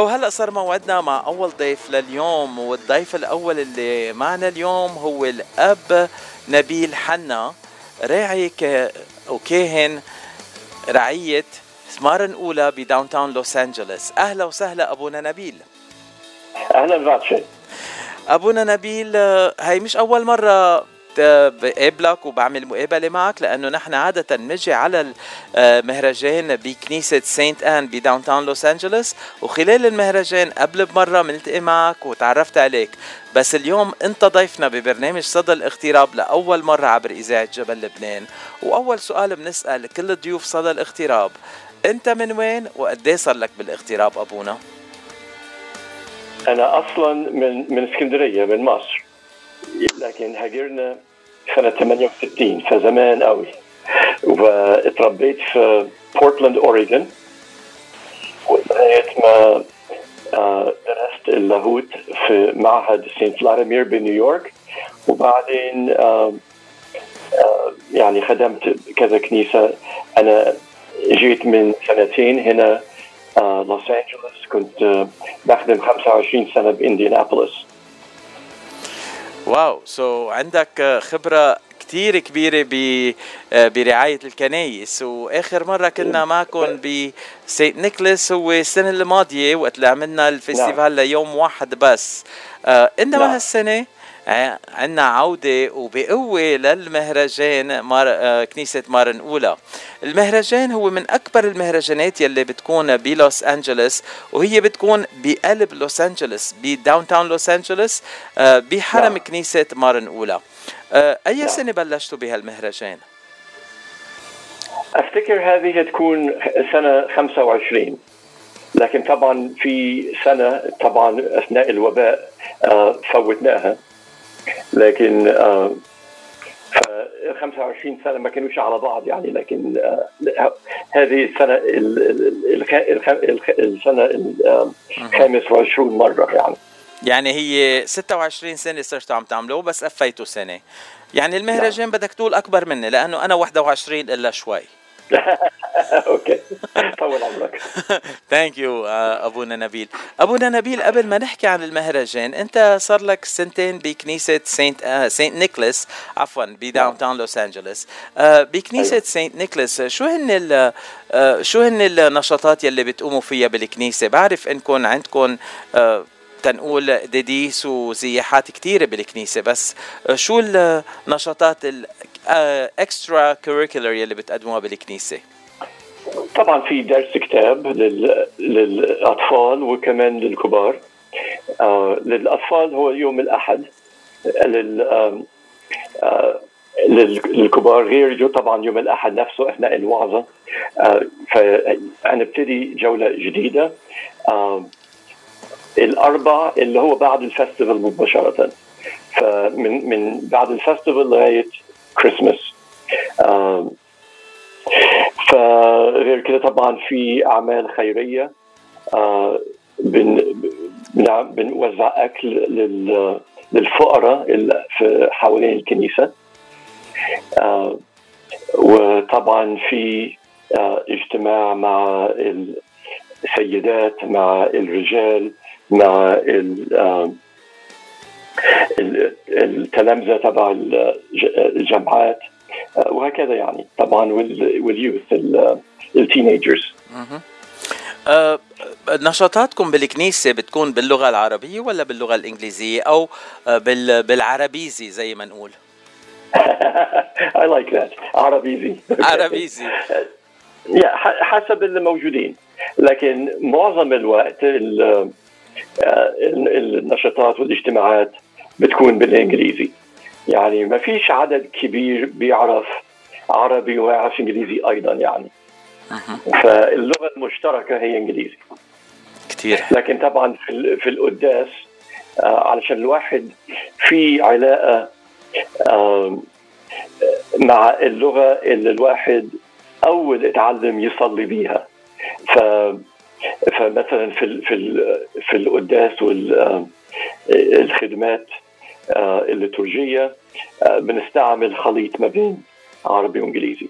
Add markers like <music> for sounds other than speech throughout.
وهلا صار موعدنا مع أول ضيف لليوم والضيف الأول اللي معنا اليوم هو الأب نبيل حنا. راعي وكاهن رعية سمارن أولى بداون تاون لوس انجلوس أهلا وسهلا أبونا نبيل. أهلا باتشي أبونا نبيل هاي مش أول مرة بقابلك وبعمل مقابلة معك لأنه نحن عادة بنجي على المهرجان بكنيسة سانت آن بداون تاون لوس أنجلوس. وخلال المهرجان قبل بمرة ملتقي معك وتعرفت عليك. بس اليوم انت ضيفنا ببرنامج صدى الاغتراب لأول مرة عبر إذاعة جبل لبنان. وأول سؤال بنسأل كل ضيوف صدى الاغتراب انت من وين وقد صار لك بالاغتراب أبونا؟ أنا أصلا من من اسكندرية من مصر. لكن هاجرنا سنة 68 فزمان قوي. واتربيت في بورتلاند اوريجون ولغاية ما درست اللاهوت في معهد سانت فلاديمير بنيويورك. وبعدين يعني خدمت كذا كنيسة. أنا جيت من سنتين هنا لوس أنجلوس. كنت بخدم 25 سنة بإنديانابوليس. واو سو so, عندك خبرة كتير كبيرة برعاية الكنايس وآخر مرة كنا معكم ب Saint Nicholas هو السنة الماضية وقت اللي عملنا ال festival نعم. ليوم واحد بس آه إنما نعم. هالسنة عندنا عودة وبقوة للمهرجان مار... آه كنيسة مار نقولا المهرجان هو من أكبر المهرجانات يلي بتكون بلوس أنجلوس وهي بتكون بقلب لوس أنجلوس ب downtown لوس أنجلوس آه بحرم نعم. كنيسة مارن أولى آه أي نعم. سنة بلشتوا بهالمهرجان؟ أفتكر هذه تكون سنة 25 لكن طبعا في سنة طبعا أثناء الوباء آه فوتناها لكن آه 25 سنة ما كانوش على بعض يعني لكن آه هذه السنة السنة الخامس والعشرون مرة يعني. يعني هي 26 سنة صرتوا عم تعملوه بس قفيتوا سنة. يعني المهرجان بدك تقول أكبر مني لأنه أنا 21 إلا شوي. <laughs> okay. طول عمرك. <laughs> thank you أبونا نبيل. أبونا نبيل قبل ما نحكي عن المهرجان أنت صار لك سنتين بكنيسة Saint Saint Nicholas عفوا ب downtown لوس أنجلوس. بكنيسة Saint Nicholas شو هن شو هن النشاطات يلي بتقوموا فيها بالكنيسة؟ بعرف انكم عندكم تنقول قداديس وزياحات كثيرة بالكنيسة بس شو النشاطات ال extracurricular يلي بتقدموها بالكنيسة؟ طبعا في درس كتاب لل... للأطفال وكمان للكبار. آه للأطفال هو يوم الأحد. لل... آه للكبار غير طبعا يوم الأحد نفسه اثناء الوعظة. آه فهنبتدي جولة جديدة. آه الاربع اللي هو بعد الفestival مباشرة. فمن من بعد الفestival لغاية كريسماس فغير كده طبعا في أعمال خيرية. بن بنوزع أكل لل للفقراء في حوالين الكنيسة. وطبعا في اجتماع مع السيدات مع الرجال. مع التلامذة تبع الجامعات وهكذا يعني طبعا واليوث التينيجرز أه نشاطاتكم بالكنيسة بتكون باللغة العربية ولا باللغة الإنجليزية أو بالعربيزي زي ما نقول؟ <laughs> I like that. عربيزي. عربيزي. حسب اللي موجودين. لكن معظم الوقت النشاطات والاجتماعات بتكون بالإنجليزي. يعني ما فيش عدد كبير بيعرف عربي ويعرف إنجليزي أيضا يعني. فاللغة المشتركة هي إنجليزي. كثير لكن طبعا في في القداس آه علشان الواحد في علاقة آه مع اللغة اللي الواحد أول اتعلم يصلي بيها. ف فمثلا في في في القداس والخدمات الليتورجية بنستعمل خليط ما بين عربي وإنجليزي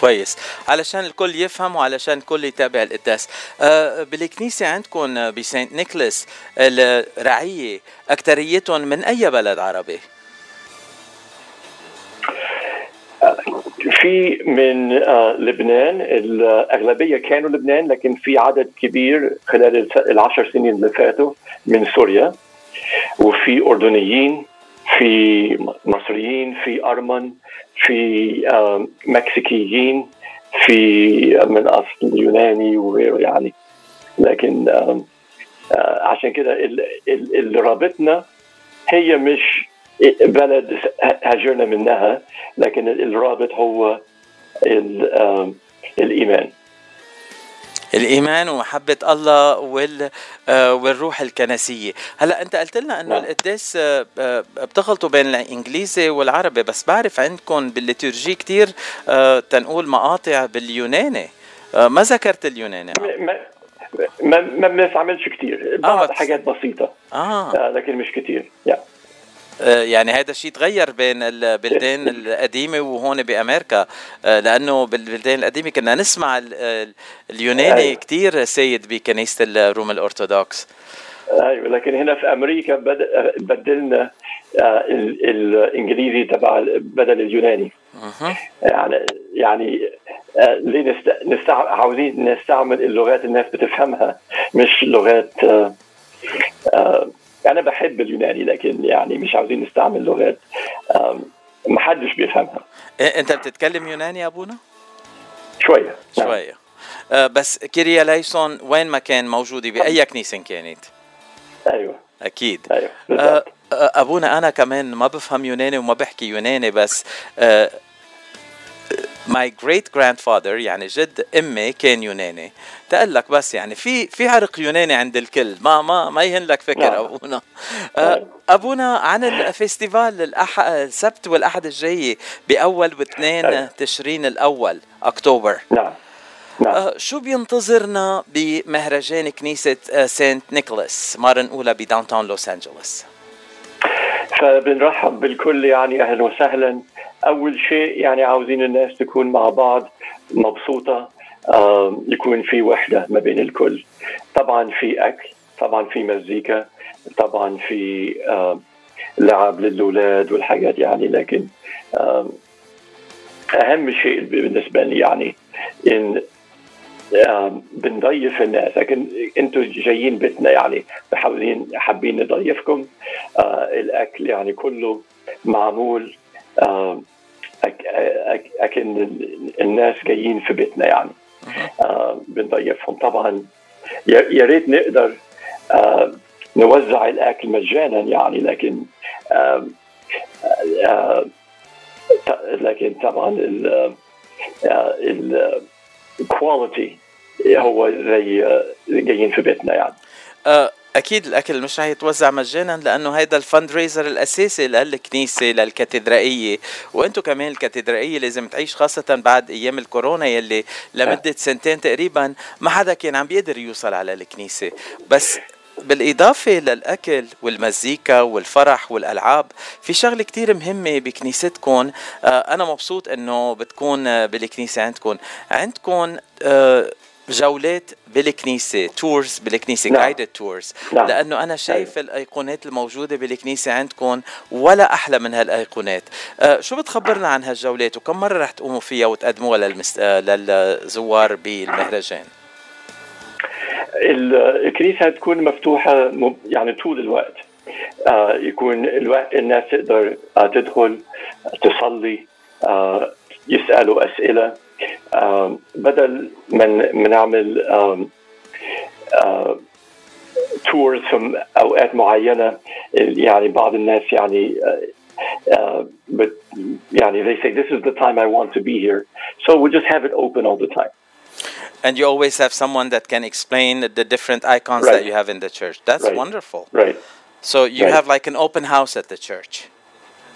كويس علشان الكل يفهم وعلشان الكل يتابع القداس آه، بالكنيسة عندكم بسانت نيكلاس الرعية أكتريتهم من أي بلد عربي؟ في من آه، لبنان الأغلبية كانوا لبنان لكن في عدد كبير خلال العشر سنين اللي فاتوا من سوريا. وفي أردنيين في مصريين في أرمن في مكسيكيين في من أصل يوناني وغيره يعني لكن آه، عشان كده اللي رابطنا هي مش بلد هاجرنا منها لكن الرابط هو الإيمان. الإيمان ومحبة الله وال آه، والروح الكنسية. هلا أنت قلت لنا إنه نعم. القداس آه، آه، بتخلطوا بين الإنجليزي والعربي بس بعرف عندكم بالليتورجي كثير تنقول مقاطع باليوناني. ما ذكرت اليوناني. ما ما بنستعملش كثير بعض آه حاجات بسيطة. آه. لكن مش كثير yeah. آه، يعني هذا الشيء تغير بين البلدان القديمة وهون بأمريكا. آه، لأنه بالبلدان القديمة كنا نسمع اليوناني أيوة. كثير سيد بكنيسة الروم الأرثوذكس. أيوه لكن هنا في أمريكا بدلنا آه، الإنجليزي تبع بدل اليوناني. يعني يعني ليه نستع... عاوزين نستعمل اللغات الناس بتفهمها مش لغات أنا بحب اليوناني لكن يعني مش عاوزين نستعمل لغات ما حدش بيفهمها. إيه، أنت بتتكلم يوناني يا أبونا؟ شوية. نعم. شوية. أه بس Κύριε ελέησον وين ما كان موجودة؟ بأي كنيسة كانت؟ أيوه. أكيد. أيوه أه, أه، أبونا أنا كمان ما بفهم يوناني وما بحكي يوناني بس أه my great grandfather يعني جد أمي كان يوناني تقول لك بس يعني في في عرق يوناني عند الكل ما ما ما ينهم لك فكر نعم. أبونا آه، أبونا عن ال festival الأح... السبت والأحد الجاي بأول واثنين نعم. تشرين الأول أكتوبر نعم نعم. آه شو بينتظرنا بمهرجان كنيسة آه Saint Nicholas مرة أولى ب downtown لوس أنجلوس فبنرحب بالكل يعني أهلا وسهلا. أول شيء يعني عاوزين الناس تكون مع بعض مبسوطة يكون في وحدة ما بين الكل. طبعا في أكل طبعا في مزيكا طبعا في لعب للأولاد والحاجات يعني. لكن أهم شيء بالنسبة لي يعني إن بنضيف الناس لكن أنتم جايين بيتنا يعني حابين حابين نضيفكم. آه، الأكل يعني كله معمول أكن الناس جايين في بيتنا يعني. آه بنضيفهم طبعا. يا ريت نقدر آه نوزع الأكل مجانا يعني لكن آه آه لكن طبعا الكواليتي هو زي آه، جايين في بيتنا يعني. آه، أكيد الأكل مش رح يتوزع مجانا لأنه هيدا الفند ريزر الأساسي للكنيسة للكاتدرائية. وأنتم كمان الكاتدرائية لازم تعيش خاصة بعد أيام الكورونا يلي لمدة سنتين تقريبا ما حدا كان عم بيقدر يوصل على الكنيسة. بس بالإضافة للأكل والمزيكا والفرح والألعاب في شغلة كتير مهمة بكنيستكم آه، أنا مبسوط أنه بتكون بالكنيسة عندكم عندكم آه، جولات بالكنيسة تورز بالكنيسة نعم. جايدد تورز نعم. لأنه أنا شايف أيوة. الأيقونات الموجودة بالكنيسة عندكم ولا أحلى من هالأيقونات آه شو بتخبرنا عن هالجولات وكم مرة رح تقوموا فيها وتقدموها للمست... آه للزوار بالمهرجان الكنيسة تكون مفتوحة يعني طول الوقت. آه يكون الوقت الناس تقدر آه تدخل تصلي آه يسألوا أسئلة. بدل من نعمل تورز في أوقات معينة يعني بعض الناس يعني but يعني they say this is the time I want to be here. So we just have it open all the time. and you always have someone that can explain the different icons right. that you have in the church that's right. wonderful right so you right. have like an open house at the church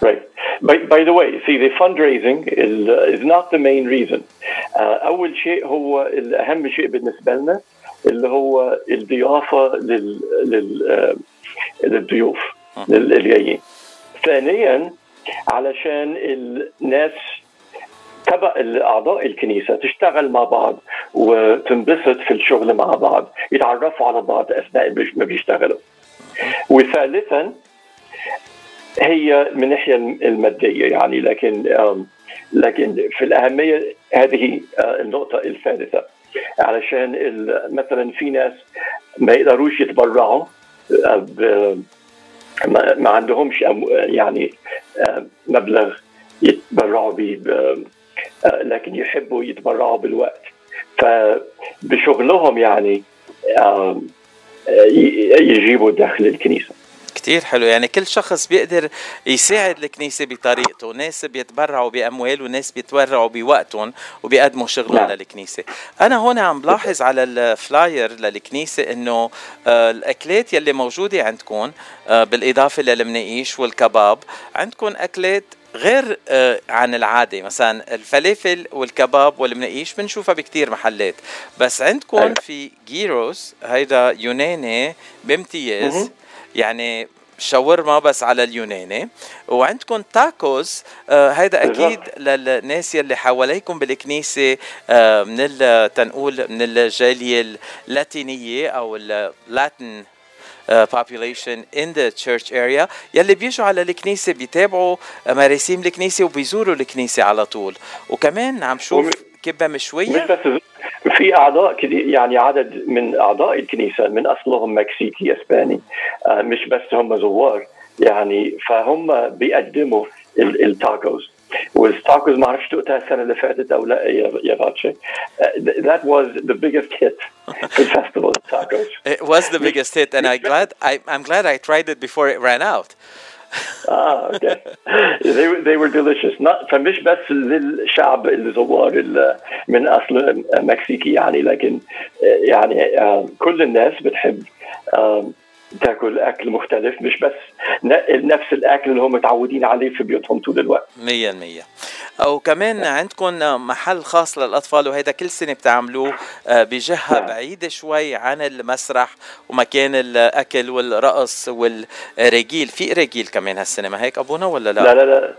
right by, by the way, see, the fundraising is, uh, is not the main reason. Uh, أول شيء هو الأهم شيء بالنسبة لنا اللي هو الضيافة لل, لل, uh, للضيوف اللي جايين. ثانيا علشان الناس تبع اعضاء الكنيسه تشتغل مع بعض وتنبسط في الشغل مع بعض يتعرفوا على بعض أثناء ما بيشتغلوا. وثالثا هي من الناحيه المادية يعني لكن لكن في الأهمية هذه النقطة الثالثة. علشان مثلا في ناس ما يقدروش يتبرعوا ما عندهمش يعني مبلغ يتبرعوا به لكن يحبوا يتبرعوا بالوقت. فبشغلهم يعني يجيبوا دخل الكنيسة. كتير حلو. يعني كل شخص بيقدر يساعد الكنيسة بطريقته. ناس بيتبرعوا بأموال وناس بيتبرعوا بوقتهم وبيقدموا شغلهم نعم. للكنيسة. أنا هون عم بلاحظ على الفلاير للكنيسة إنه آه الأكلات يلي موجودة عندكم آه بالإضافة للمناقيش والكباب عندكم أكلات غير آه عن العادة. مثلا الفلافل والكباب والمناقيش بنشوفها بكتير محلات. بس عندكم في جيروس هيدا يوناني بامتياز. يعني شاورما بس على اليوناني. وعندكم تاكوز آه هيدا أكيد للناس يلي حواليكم بالكنيسة آه من تنقول من الجالية اللاتينية أو ال Latin population in the church area. يلي بيجوا على الكنيسة بيتابعوا مراسيم الكنيسة وبيزوروا الكنيسة على طول. وكمان عم شوف كبة مشوية. في أعضاء كثير يعني عدد من أعضاء الكنيسة من أصلهم مكسيكي إسباني آه، مش بس هم زوار يعني فهم بيقدموا التاكوز. والتاكوز ما اعرفش دقتها السنه اللي فاتت او لا يا يا باتشي that was the biggest hit <laughs> في الفestival tacos it was the biggest hit and I glad <laughs> I, I'm glad I tried it before it ran out اه اوكي <laughs> they were, they were delicious not فمش بس للشعب الزوار من اصل مكسيكي يعني لكن يعني كل الناس بتحب تاكل أكل مختلف مش بس نفس الأكل اللي هم متعودين عليه في بيوتهم طول الوقت. 100% وكمان عندكم محل خاص للأطفال وهذا كل سنة بتعملوه آه، بجهة نعم. بعيدة شوي عن المسرح ومكان الأكل والرقص والأرجيلة. في أرجيلة كمان هالسنه ما هيك أبونا ولا لا؟ لا لا لا.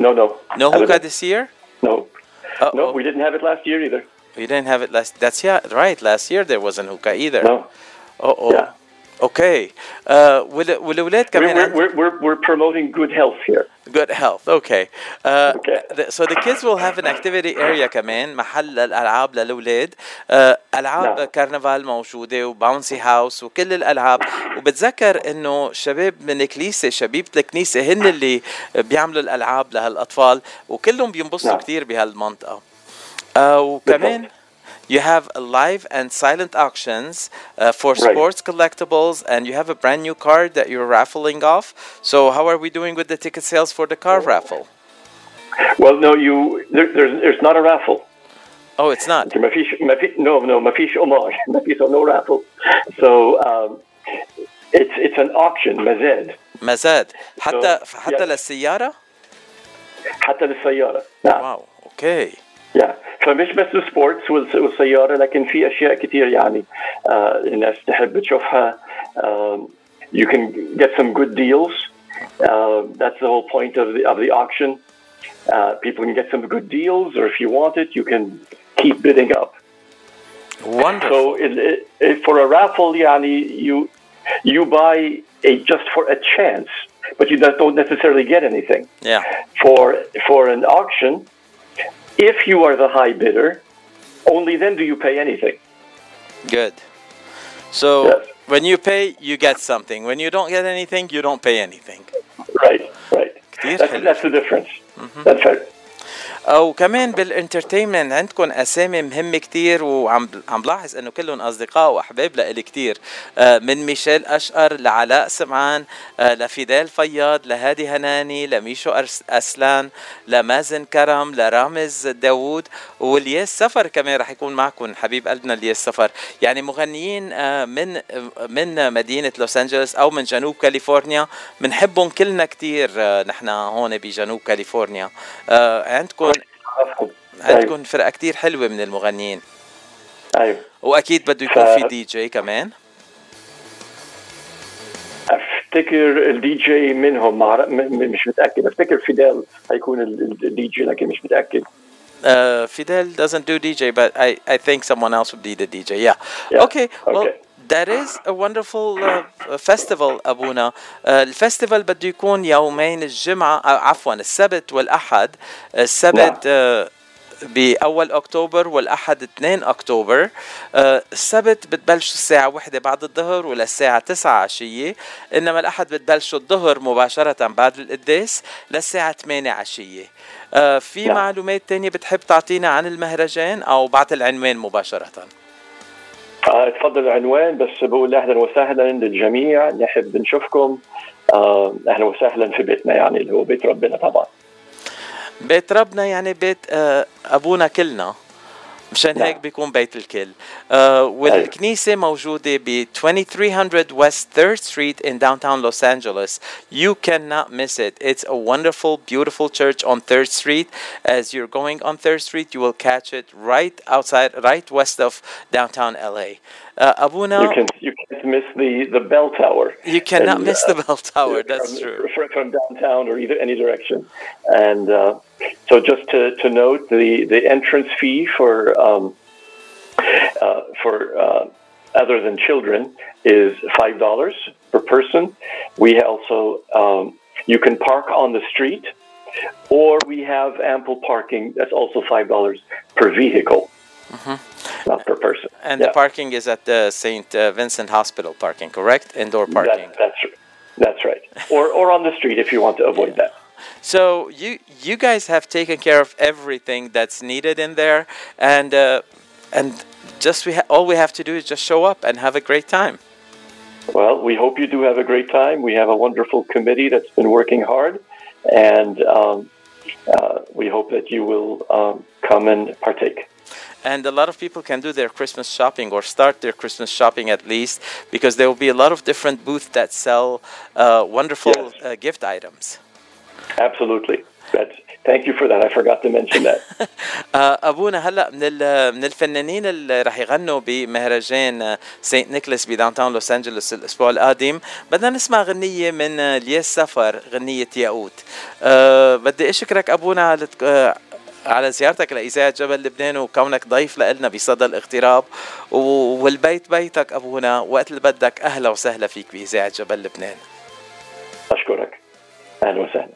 no no no hookah this year? No. No we didn't have it last year either. You didn't have it last that's yeah right last year there wasn't hookah either. No. Oh oh yeah. Okay. Uh, والأولاد كمان we're, we're, we're, promoting good health here. Good health. Okay. Uh, okay. The, so the kids will have an activity area كمان محل الألعاب للأولاد. Uh, ألعاب نعم. كرنفال موجودة وباونسي هاوس وكل الألعاب وبتذكر إنه شباب من الكنيسة شبيبة الكنيسة هن اللي بيعملوا الألعاب لهالأطفال وكلهم بينبسطوا نعم. كثير بهالمنطقة. Uh, وكمان you have live and silent auctions uh, for right. sports collectibles, and you have a brand new card that you're raffling off. So, how are we doing with the ticket sales for the car raffle? Well, no, you there, there's, there's not a raffle. Oh, it's not. no, no, ما فيش <laughs> no raffle. So um, it's it's an auction مزاد. مزاد حتى so, حتى yeah. للسيارة؟ حتى للسيارة. نعم. واو، اوكي. Okay. yeah. فمش بس السبورتس والسيارة لكن في أشياء كثير يعني uh, الناس تحب تشوفها uh, you can get some good deals uh, that's the whole point of the, of the auction uh, people can get some good deals or if you want it you can keep bidding up Wonderful. So it, it, for a raffle يعني you you buy a just for a chance but you don't necessarily get anything yeah for for an auction if you are the high bidder, only then do you pay anything. Good. So yes. when you pay, you get something. When you don't get anything, you don't pay anything. Right, right. That's, that's the difference. Mm-hmm. That's right. وكمان بال entertainment عندكم أسامي مهمه كتير وعم عم بلاحظ إنه كلهم أصدقاء وأحباب لإلي كتير. آه، من ميشيل أشقر لعلاء سمعان آه، لفيدال فياض لهادي هناني لميشو أسلان لمازن كرم لرامز داوود والياس سفر كمان رح يكون معكم حبيب قلبنا الياس سفر. يعني مغنيين آه، من من مدينة لوس أنجلوس أو من جنوب كاليفورنيا بنحبهم كلنا كتير. نحن هون بجنوب كاليفورنيا. عندكم عندكم فرقة كتير حلوة من المغنيين. أيوه. وأكيد بده يكون ف... في دي جي كمان. أفتكر الدي جي منهم مع... مش متأكد. أفتكر فيدال هيكون الدي جي لكن مش متأكد. Uh, Vidal doesn't do DJ, but I, I think someone else would be the DJ. Yeah. Yeah, Okay. Well, that is a wonderful uh, festival أبونا. Uh, الفestival بده يكون يومين الجمعة أو عفوا السبت والأحد. السبت uh, بأول أكتوبر والأحد 2 أكتوبر آه، السبت بتبلش الساعة واحدة بعد الظهر وللساعة 9 عشية إنما الأحد بتبلش الظهر مباشرة بعد القداس للساعة 8 عشية في نعم. معلومات تانية بتحب تعطينا عن المهرجان أو بعت العنوان مباشرة اتفضل العنوان بس بقول أهلا وسهلا للجميع. نحب نشوفكم. آه، أهلا وسهلا في بيتنا يعني اللي هو بيت ربنا طبعا. بيت ربنا يعني بيت آه، أبونا كلنا. مشان هيك نعم. بيكون بيت الكل آه والكنيسة موجودة ب 2300 West 3rd Street in downtown Los Angeles. You cannot miss it. It's a wonderful, beautiful church on 3rd Street. As you're going on 3rd Street, you will catch it right outside, right west of downtown LA. Uh, Abuna, You can you can't miss the the bell tower. you cannot And, miss uh, the bell tower. That's from, true. From, from downtown or either any direction, and uh, so just to, to note the the entrance fee for um, uh, for uh, other than children is five dollars per person. We also um, you can park on the street, or we have ample parking. That's also five dollars per vehicle, not per person. And Yeah. the parking is at the St. Uh, Vincent Hospital parking, correct? Indoor parking. That, that's that's right. Or or on the street if you want to avoid that. So you you guys have taken care of everything that's needed in there, and uh, and just we ha- all we have to do is just show up and have a great time. Well, we hope you do have a great time. We have a wonderful committee that's been working hard, and um, uh, we hope that you will um, come and partake. And a lot of people can do their Christmas shopping or start their Christmas shopping at least because there will be a lot of different booths that sell uh, wonderful Yes. uh, gift items. Absolutely. That's, thank you for that. I forgot to mention that. <laughs> آه، أبونا هلا من من الفنانين اللي رح يغنوا بمهرجان آه، Saint Nicholas ب downtown لوس انجلوس الأسبوع القادم بدنا نسمع غنية من آه، الياس سفر غنية ياقوت أه بدي أشكرك أبونا على آه، على زيارتك لإذاعة جبل لبنان وكونك ضيف لنا بصدى الاغتراب والبيت بيتك أبونا وقت اللي بدك أهلا وسهلا فيك بإذاعة جبل لبنان أشكرك. أهلا وسهلا.